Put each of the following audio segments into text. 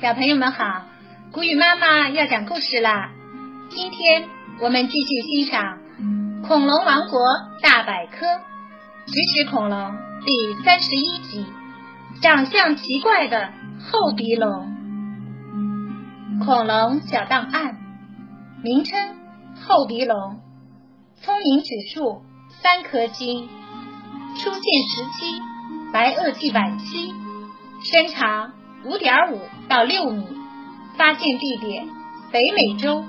小朋友们好，古语妈妈要讲故事啦。今天我们继续欣赏《恐龙王国大百科：食齿恐龙》第三十一集《长相奇怪的厚鼻龙》。恐龙小档案：名称厚鼻龙，聪明指数三颗星，出现时期白垩纪晚期，身长。五点五到六米，发现地点北美洲。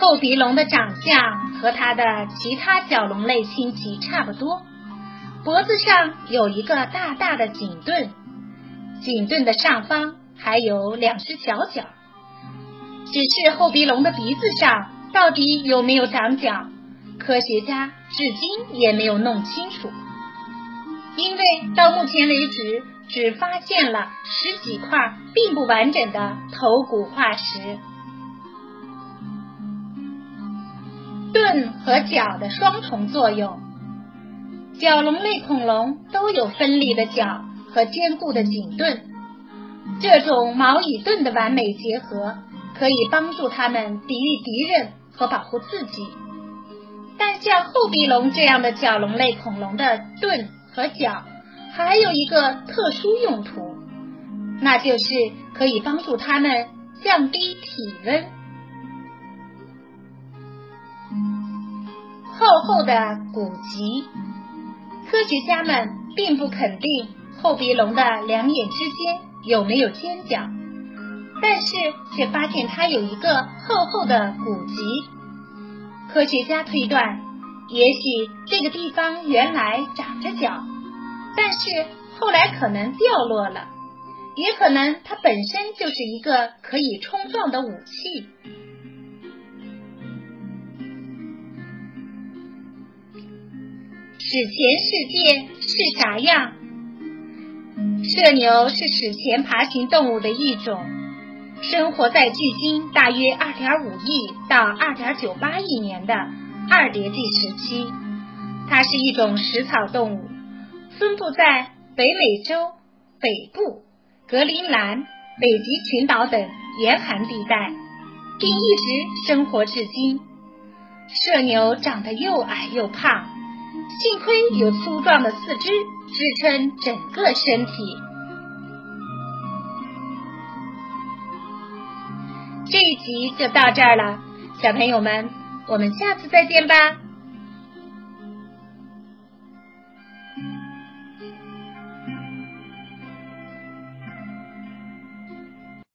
厚鼻龙的长相和它的其他角龙类亲戚差不多，脖子上有一个大大的颈盾，颈盾的上方还有两只小角。只是厚鼻龙的鼻子上到底有没有长角，科学家至今也没有弄清楚。因为到目前为止，只发现了十几块并不完整的头骨化石。盾和角的双重作用，角龙类恐龙都有锋利的角和坚固的颈盾，这种矛与盾的完美结合，可以帮助它们抵御敌人和保护自己。但像厚鼻龙这样的角龙类恐龙的盾。和脚还有一个特殊用途，那就是可以帮助它们降低体温。厚厚的骨脊，科学家们并不肯定厚鼻龙的两眼之间有没有尖角，但是却发现它有一个厚厚的骨脊。科学家推断。也许这个地方原来长着脚，但是后来可能掉落了，也可能它本身就是一个可以冲撞的武器。史前世界是啥样？射牛是史前爬行动物的一种，生活在距今大约二点五亿到二点九八亿年的。二叠纪时期，它是一种食草动物，分布在北美洲北部、格陵兰、北极群岛等严寒地带，并一直生活至今。麝牛长得又矮又胖，幸亏有粗壮的四肢支撑整个身体。这一集就到这儿了，小朋友们。我们下次再见吧。